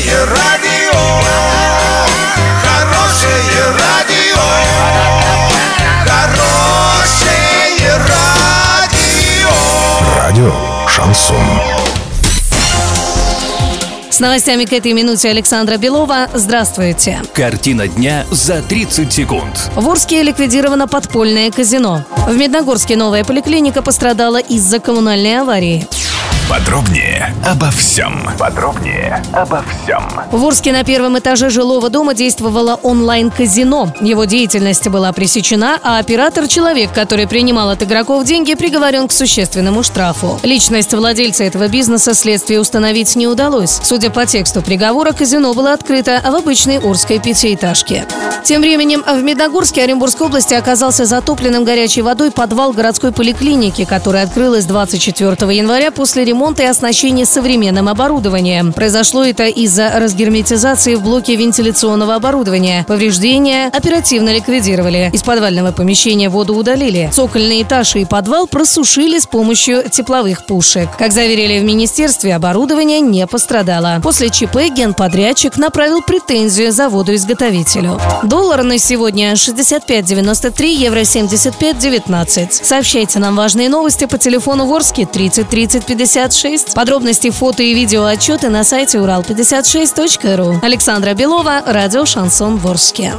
Хорошее радио, хорошее радио, хорошее радио. Радио Шансон. С новостями к этой минуте Александра Белова. Здравствуйте. Картина дня за 30 секунд. В Орске ликвидировано подпольное казино. В Медногорске новая поликлиника пострадала из-за коммунальной аварии. Подробнее обо всем. Подробнее обо всем. В Орске на первом этаже жилого дома действовало онлайн-казино. Его деятельность была пресечена, а оператор, человек, который принимал от игроков деньги, приговорен к существенному штрафу. Личность владельца этого бизнеса следствие установить не удалось. Судя по тексту приговора, казино было открыто в обычной Орской пятиэтажке. Тем временем в Медногорске Оренбургской области оказался затопленным горячей водой подвал городской поликлиники, который открылась 24 января после ремонта ремонта и оснащения современным оборудованием. Произошло это из-за разгерметизации в блоке вентиляционного оборудования. Повреждения оперативно ликвидировали. Из подвального помещения воду удалили. Цокольный этаж и подвал просушили с помощью тепловых пушек. Как заверили в министерстве, оборудование не пострадало. После ЧП генподрядчик направил претензию заводу-изготовителю. Доллар на сегодня 65.93, евро 75.19. Сообщайте нам важные новости по телефону Ворске 30 30 50 56. Подробности, фото и видео отчеты на сайте урал56.ру. Александра Белова, радио «Шансон Ворске».